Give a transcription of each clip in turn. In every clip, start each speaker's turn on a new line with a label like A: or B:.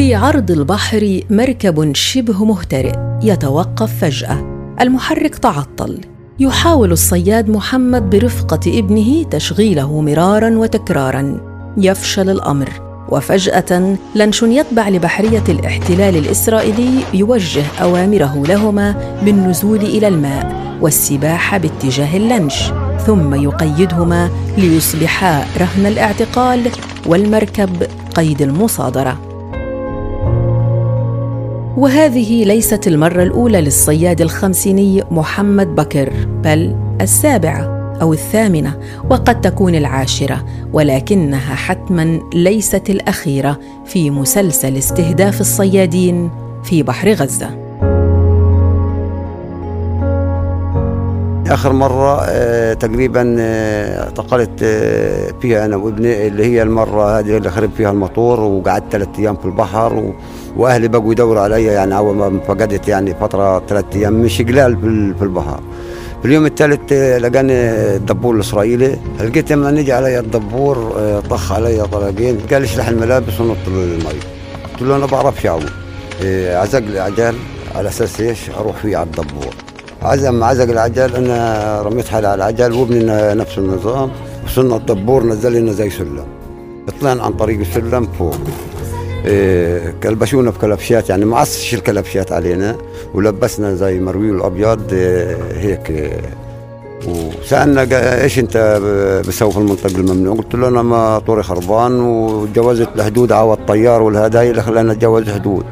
A: في عرض البحر مركب شبه مهترئ يتوقف فجأة. المحرك تعطل. يحاول الصياد محمد برفقة ابنه تشغيله مرارا وتكرارا. يفشل الأمر. وفجأة لنش يتبع لبحرية الاحتلال الإسرائيلي يوجه أوامره لهما بالنزول إلى الماء والسباحه باتجاه اللنش ثم يقيدهما ليصبحا رهن الاعتقال والمركب قيد المصادرة. وهذه ليست المرة الأولى للصياد الخمسيني محمد بكر بل السابعة أو الثامنة وقد تكون العاشرة ولكنها حتما ليست الأخيرة في مسلسل استهداف الصيادين في بحر غزة.
B: آخر مرة آه، تقريبا آه، اعتقلت آه، فيها أنا وابني اللي هي المرة هذه اللي خرب فيها الموتور وقعدت ثلاث أيام في البحر و... وأهلي بقوا يدوروا علي يعني أول ما فقدت يعني فترة ثلاث أيام مش قلال في البحر. في اليوم الثالث لقاني الدبور الإسرائيلي. لقيت لما نجي علي الدبور طخ علي طلقين قال اشلح الملابس ونط المي قلت له أنا بعرفش أعوم. عزق لي على أساس إيش؟ أروح فيه على الدبور. عزم عزق العجل أنا رميت حالي على العجل وابني نفس النظام. وصلنا الدبور نزل لنا زي سلم. طلعنا عن طريق السلم فوق. إيه كلبشونا بكلبشات يعني ما عصش الكلبشات علينا ولبسنا زي مروي الأبيض إيه هيك. وسألنا إيش أنت بتسوي في المنطقة الممنوع؟ قلت له أنا ما طوري خربان وتجوزت الحدود عوض الطيار والهدايا اللي خلاني اتجوز حدود.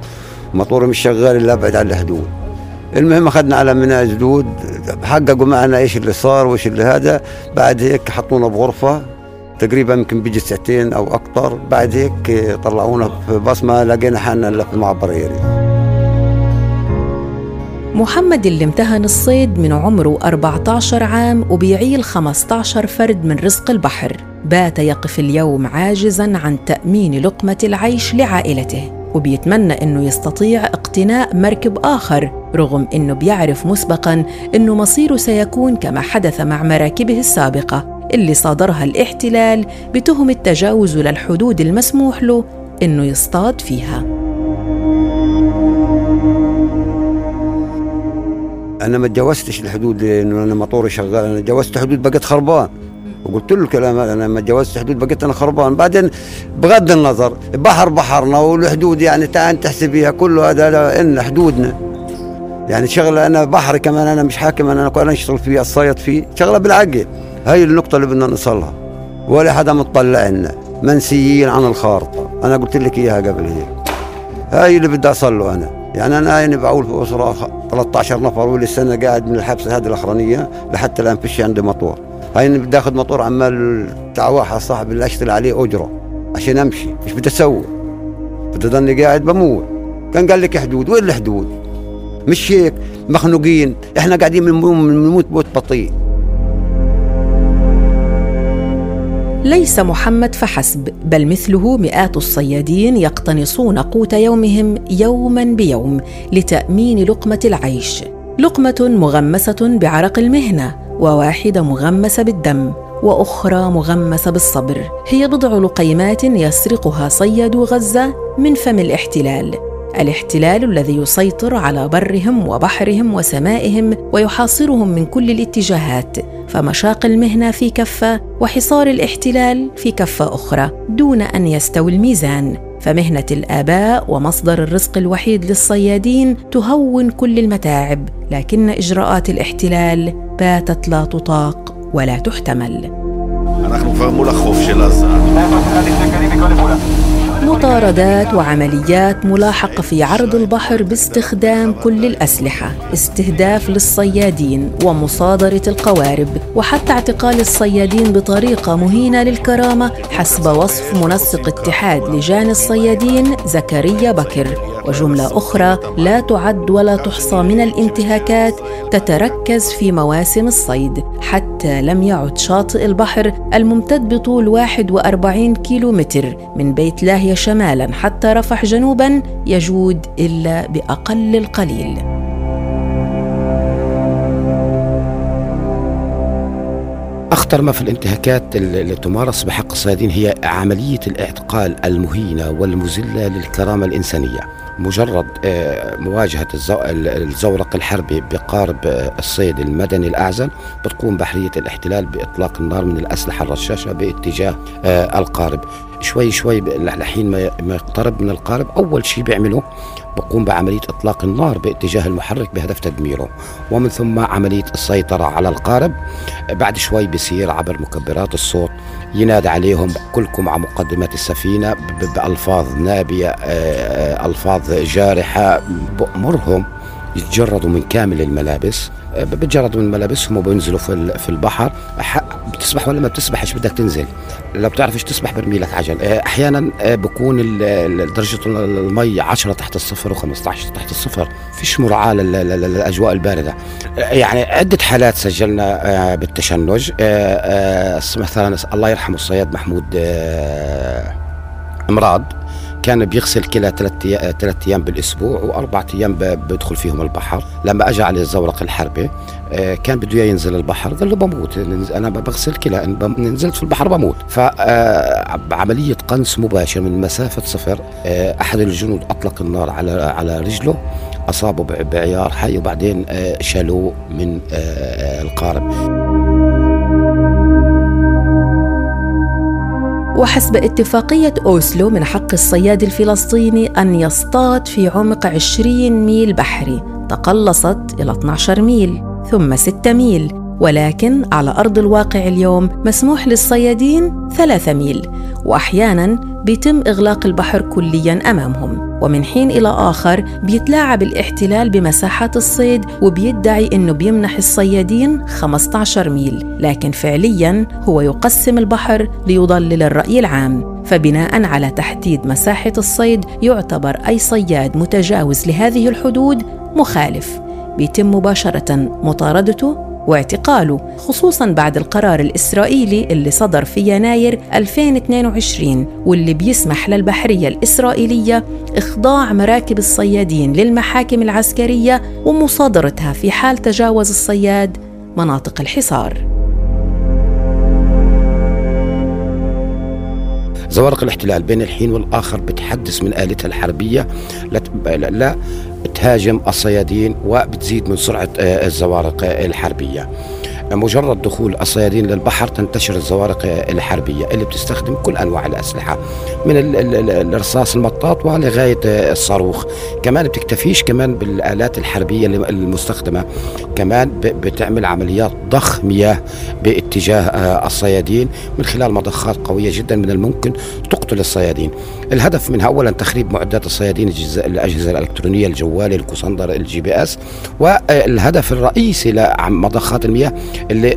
B: موتوري مش شغال إلا أبعد عن الحدود. المهم أخذنا على مناء جدود حققوا معنا إيش اللي صار وإيش اللي هذا. بعد هيك حطونا بغرفة تقريبا يمكن بيجي ساعتين أو أكثر بعد هيك طلعونا في بصمة لقينا حالنا في معبر يري
A: محمد اللي امتهن الصيد من عمره 14 عام وبيعيل 15 فرد من رزق البحر. بات يقف اليوم عاجزا عن تأمين لقمة العيش لعائلته. وبيتمنى إنه يستطيع اقتناء مركب آخر رغم إنه بيعرف مسبقا إنه مصيره سيكون كما حدث مع مراكبه السابقة اللي صادرها الاحتلال بتهم التجاوز للحدود المسموح له إنه يصطاد فيها.
B: أنا ما تجاوزتش الحدود لأنه أنا مطوري شغال أنا تجاوزت حدود بقيت خربان وقلت له الكلام أنا لما تجاوزت حدود بقيت أنا خربان. بعدين بغض النظر بحر بحرنا والحدود يعني تعال تحسبيها كله هذا إن حدودنا. يعني شغلة أنا بحري كمان أنا مش حاكم أنا أنا أشتغل فيه الصيد فيه. شغلة بالعقل. هاي النقطة اللي بدنا نوصلها. ولا حدا مطلع لنا. منسيين عن الخارطة. أنا قلت لك إياها قبل هيك. هاي اللي بدي اصل له أنا. يعني أنا يعني بعول في أسرة 13 نفر ولسه أنا قاعد من الحبسه هذه الأخرانية لحتى الآن فيش عندي مطور هاي بدي اخذ موتور عمال بتاع واحد صاحبي اللي أشتغل عليه أجرة عشان أمشي. مش بدي أسوي؟ بدي ضلني قاعد بموت. كان قال لك حدود وين الحدود؟ مش هيك مخنوقين. إحنا قاعدين بنموت موت بطيء.
A: ليس محمد فحسب بل مثله مئات الصيادين يقتنصون قوت يومهم يوما بيوم لتأمين لقمة العيش. لقمة مغمسة بعرق المهنة وواحدة مغمسه بالدم وأخرى مغمسه بالصبر. هي بضع لقيمات يسرقها صيادو غزة من فم الاحتلال. الاحتلال الذي يسيطر على برهم وبحرهم وسمائهم ويحاصرهم من كل الاتجاهات فمشاق المهنة في كفة وحصار الاحتلال في كفة أخرى دون أن يستوي الميزان. فمهنة الآباء ومصدر الرزق الوحيد للصيادين تهون كل المتاعب لكن إجراءات الاحتلال باتت لا تطاق ولا تحتمل. مطاردات وعمليات ملاحقة في عرض البحر باستخدام كل الأسلحة استهداف للصيادين ومصادرة القوارب وحتى اعتقال الصيادين بطريقة مهينة للكرامة حسب وصف منسق اتحاد لجان الصيادين زكريا بكر. وجملة أخرى لا تعد ولا تحصى من الانتهاكات تتركز في مواسم الصيد حتى لم يعد شاطئ البحر الممتد بطول 41 كيلو متر من بيت لاهيا شمالا حتى رفح جنوبا يجود إلا بأقل القليل.
C: أخطر ما في الانتهاكات اللي تمارس بحق الصيادين هي عملية الاعتقال المهينة والمذلة للكرامة الإنسانية. مجرد آه، مواجهة الزورق الحربي بقارب آه، الصيد المدني الأعزل بتقوم بحرية الاحتلال بإطلاق النار من الأسلحة الرشاشة باتجاه آه، القارب. شوي شوي لحين ما يقترب من القارب أول شيء بيعمله بقوم بعملية إطلاق النار باتجاه المحرك بهدف تدميره ومن ثم عملية السيطرة على القارب. بعد شوي بيصير عبر مكبرات الصوت ينادى عليهم كلكم على مقدمة السفينة بألفاظ نابية ألفاظ جارحة بأمرهم يتجردوا من كامل الملابس. بتجردوا من ملابسهم وبينزلوا في في البحر. بتسبح ولا ما بتسبحش بدك تنزل؟ لو بتعرفش تسبح برمي لك عجل آه، أحيانا آه، بكون درجة المي 10 تحت الصفر و15 تحت الصفر. فيش مراعاة للأجواء الباردة. آه، يعني عدة حالات سجلنا بالتشنج. مثلا الله يرحمه الصياد محمود امراض كان بيغسل كلا ثلاث أيام بالأسبوع وأربع أيام بدخل فيهم البحر. لما اجى عليه الزورق الحربي آه، كان بده ينزل البحر قال له بموت أنا بغسل كلى ان نزلت في البحر بموت. فعمليه آه، قنص مباشر من مسافة صفر آه، أحد الجنود أطلق النار على على رجله أصابه بعيار حي وبعدين شالوه من القارب.
A: وحسب اتفاقية أوسلو من حق الصياد الفلسطيني أن يصطاد في عمق 20 ميل بحري تقلصت إلى 12 ميل ثم 6 ميل. ولكن على أرض الواقع اليوم مسموح للصيادين 3 ميل وأحياناً بيتم إغلاق البحر كلياً أمامهم. ومن حين إلى آخر بيتلاعب الاحتلال بمساحات الصيد وبيدعي إنه بيمنح الصيادين 15 ميل لكن فعلياً هو يقسم البحر ليضلل الرأي العام. فبناء على تحديد مساحة الصيد يعتبر أي صياد متجاوز لهذه الحدود مخالف. بيتم مباشرة مطاردته واعتقاله خصوصا بعد القرار الإسرائيلي اللي صدر في يناير 2022 واللي بيسمح للبحرية الإسرائيلية إخضاع مراكب الصيادين للمحاكم العسكرية ومصادرتها في حال تجاوز الصياد مناطق الحصار.
C: زوارق الاحتلال بين الحين والآخر بتحدث من آلتها الحربية. لا, تهاجم الصيادين وبتزيد من سرعة آه، الزوارق الحربية. مجرد دخول الصيادين للبحر تنتشر الزوارق الحربية اللي بتستخدم كل أنواع الأسلحة من الرصاص المطاط ولغاية الصاروخ. كمان بتكتفيش كمان بالآلات الحربية المستخدمة. كمان بتعمل عمليات ضخ مياه باتجاه آه، الصيادين من خلال مضخات قوية جدا من الممكن تقتل الصيادين. الهدف منها أولا تخريب معدات الصيادين الأجهزة الإلكترونية الجوال ال echo sounder ال GPS والهدف الرئيسي لمضخات المياه اللي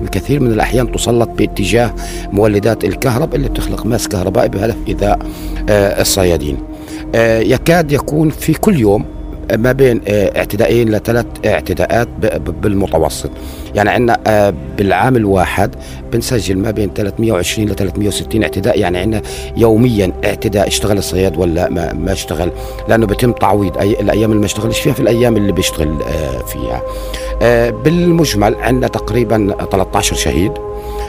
C: بكثير من الأحيان تسلط باتجاه مولدات الكهرب اللي بتخلق ماس كهربائي بهدف إيذاء آه، الصيادين. آه، يكاد يكون في كل يوم ما بين آه، اعتدائين لثلاث اعتداءات بالمتوسط. يعني عندنا بالعام الواحد بنسجل ما بين 320 ل 360 اعتداء. يعني عندنا يوميا اعتداء اشتغل الصياد ولا ما, ما اشتغل لأنه بيتم تعويض أي الأيام اللي ما اشتغلش فيها في الأيام اللي بيشتغل فيها. آه، بالمجمل عندنا تقريبا 13 شهيد.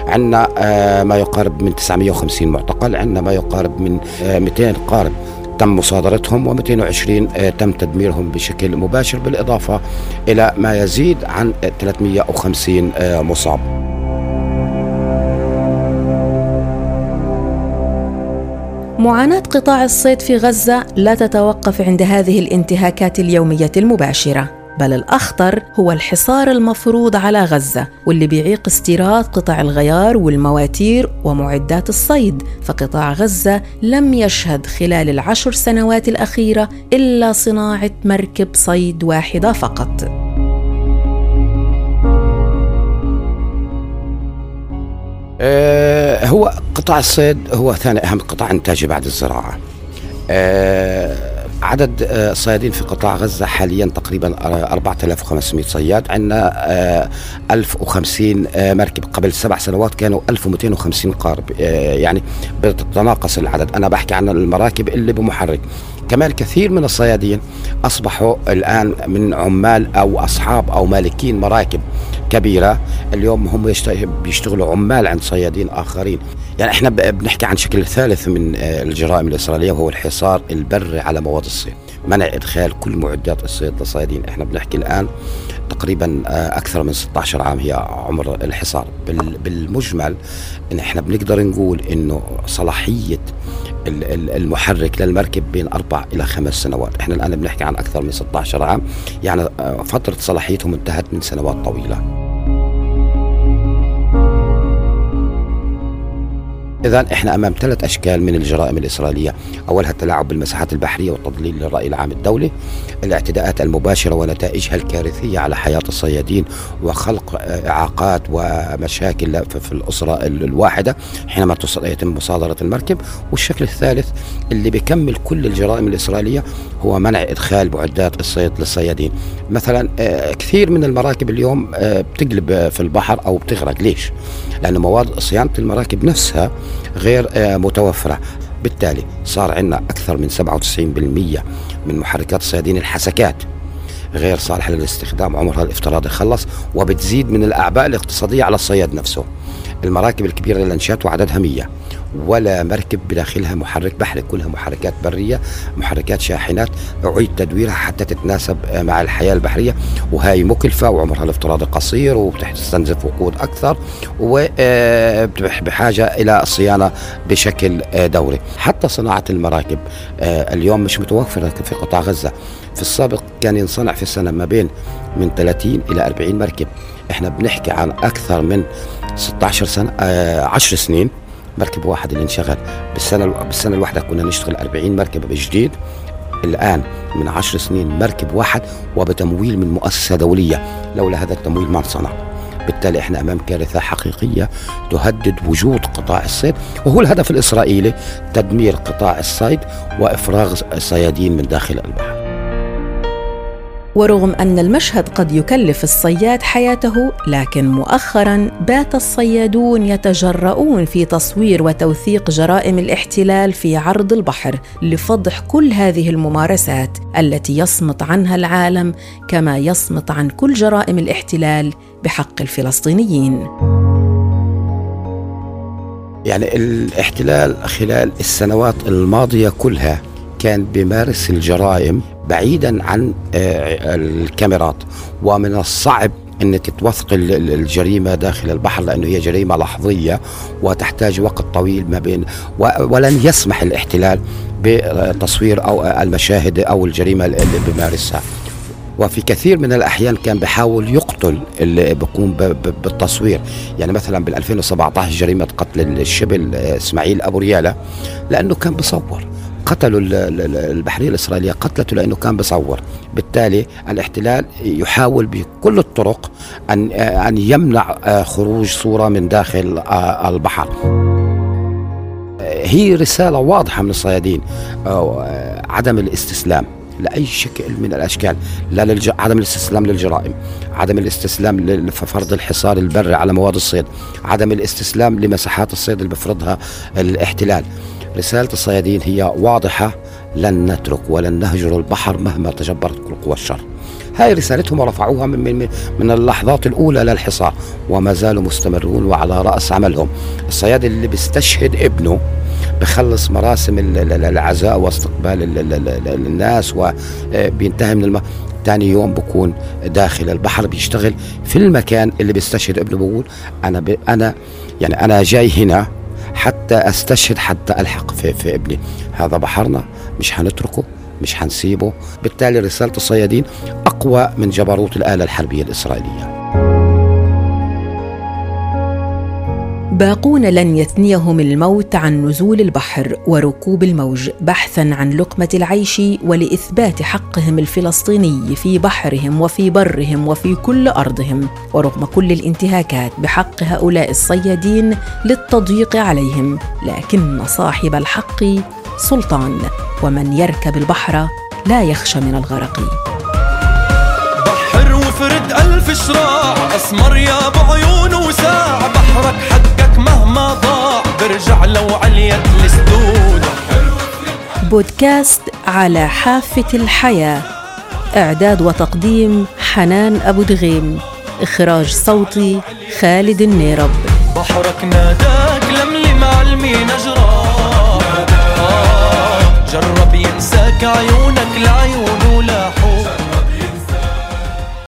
C: عندنا آه، ما يقارب من 950 معتقل. عندنا ما يقارب من 200 آه، قارب. تم مصادرتهم و220 تم تدميرهم بشكل مباشر بالإضافة إلى ما يزيد عن 350 مصاب.
A: معاناة قطاع الصيد في غزة لا تتوقف عند هذه الانتهاكات اليومية المباشرة. بل الأخطر هو الحصار المفروض على غزة واللي بيعيق استيراد قطع الغيار والمواتير ومعدات الصيد فقطاع غزة لم يشهد خلال العشر سنوات الأخيرة إلا صناعة مركب صيد واحدة فقط.
C: أه هو قطاع الصيد هو ثاني أهم قطاع إنتاجي بعد الزراعة. أه عدد الصيادين آه، في قطاع غزة حاليا تقريبا 4500 صياد. عندنا 1050 مركب. قبل سبع سنوات كانوا 1250 قارب آه، يعني بتتناقص العدد. أنا بحكي عن المراكب اللي بمحرك. كمان كثير من الصيادين أصبحوا الآن من عمال أو أصحاب أو مالكين مراكب كبيرة. اليوم هم بيشتغلوا عمال عند صيادين آخرين. يعني إحنا بنحكي عن شكل ثالث من آه، الجرائم الإسرائيلية وهو الحصار البري على مواد الصيد منع إدخال كل معدات الصيد للصيادين. إحنا بنحكي الآن تقريبا آه، أكثر من 16 عام هي عمر الحصار بالمجمل إن إحنا بنقدر نقول إنه صلاحية المحرك للمركب بين أربع إلى خمس سنوات، إحنا الآن بنحكي عن أكثر من 16 عام، يعني آه، فترة صلاحيتهم انتهت من سنوات طويلة. إذا إحنا أمام ثلاث أشكال من الجرائم الإسرائيلية. أولها التلاعب بالمساحات البحرية والتضليل للرأي العام الدولي الاعتداءات المباشرة ونتائجها الكارثية على حياة الصيادين وخلق إعاقات ومشاكل في الأسرة الواحدة حينما يتم مصادرة المركب. والشكل الثالث اللي بيكمل كل الجرائم الإسرائيلية هو منع إدخال معدات الصيد للصيادين. مثلا آه، كثير من المراكب اليوم آه، بتقلب في البحر أو بتغرق. ليش؟ لأن مواد صيانة المراكب نفسها غير آه، متوفرة. بالتالي صار عندنا أكثر من 97% من محركات الصيادين الحسكات. غير صالحة للاستخدام عمرها الافتراضي خلص وبتزيد من الأعباء الاقتصادية على الصياد نفسه. المراكب الكبيرة للأنشات وعددها 100 ولا مركب بداخلها محرك بحري كلها محركات برية محركات شاحنات. أعيد تدويرها حتى تتناسب مع الحياة البحرية. وهي مكلفة وعمرها الافتراضي قصير وبتستنزف وقود أكثر وبحاجة إلى الصيانة بشكل دوري. حتى صناعة المراكب اليوم مش متوفرة في قطاع غزة. في السابق كان ينصنع في السنة ما بين من 30 إلى 40 مركب. إحنا بنحكي عن أكثر من 16 سنة 10 سنين مركب واحد اللي انشغل. بالسنة بالسنة الواحدة كنا نشتغل 40 مركبه بجديد. الآن من عشر سنين مركب واحد وبتمويل من مؤسسة دولية لولا هذا التمويل ما انصنع. بالتالي إحنا أمام كارثة حقيقية تهدد وجود قطاع الصيد وهو الهدف الإسرائيلي تدمير قطاع الصيد وإفراغ الصيادين من داخل البحر.
A: ورغم أن المشهد قد يكلف الصياد حياته لكن مؤخرا بات الصيادون يتجرؤون في تصوير وتوثيق جرائم الاحتلال في عرض البحر لفضح كل هذه الممارسات التي يصمت عنها العالم كما يصمت عن كل جرائم الاحتلال بحق الفلسطينيين.
C: يعني الاحتلال خلال السنوات الماضية كلها كان بيمارس الجرائم بعيدا عن آه، الكاميرات. ومن الصعب إنك توثق الجريمة داخل البحر لأنه هي جريمة لحظية وتحتاج وقت طويل ما بين ولن يسمح الاحتلال بتصوير أو المشاهد أو الجريمة اللي بيمارسها وفي كثير من الأحيان كان بحاول يقتل اللي بيقوم بالتصوير. يعني مثلا بال 2017 جريمة قتل الشبل آه، إسماعيل أبو ريالة لأنه كان بصور قتلوا البحريه الإسرائيلية قتلته لأنه كان بصور بالتالي الاحتلال يحاول بكل الطرق ان أن يمنع آه، خروج صورة من داخل آه، البحر. هي رسالة واضحة من الصيادين آه، عدم الاستسلام لأي شكل من الأشكال. لا للج... عدم الاستسلام للجرائم عدم الاستسلام لفرض الحصار البري على مواد الصيد عدم الاستسلام لمساحات الصيد اللي بفرضها الاحتلال. رسالة الصيادين هي واضحة لن نترك ولن نهجر البحر مهما تجبرت كل قوى الشر. هاي رسالتهم ورفعوها من, من, من اللحظات الأولى للحصار وما زالوا مستمرون وعلى رأس عملهم. الصياد اللي بيستشهد ابنه بخلص مراسم العزاء واستقبال الناس وبينتهي من الماء ثاني يوم بكون داخل البحر بيشتغل في المكان اللي بيستشهد ابنه. بقول أنا ب... أنا يعني أنا جاي هنا حتى أستشهد حتى ألحق في, في ابني. هذا بحرنا مش هنتركه مش هنسيبه بالتالي رسالة الصيادين أقوى من جبروت الآلة الحربية الإسرائيلية.
A: باقون لن يثنيهم الموت عن نزول البحر وركوب الموج بحثا عن لقمة العيش ولإثبات حقهم الفلسطيني في بحرهم وفي برهم وفي كل أرضهم. ورغم كل الانتهاكات بحق هؤلاء الصيادين للتضييق عليهم لكن صاحب الحق سلطان ومن يركب البحر لا يخشى من الغرق.
D: بحر وفرد ألف شراع أسمر يا بعيون وساع بحرك حق مهما ضاع برجع لو عليت السدود.
A: بودكاست على حافة الحياة. إعداد وتقديم حنان أبو دغيم. إخراج صوتي خالد النيرب.
D: بحرك ناداك لملي علمي نجرى جرب ينساك عيونك لعيون ولا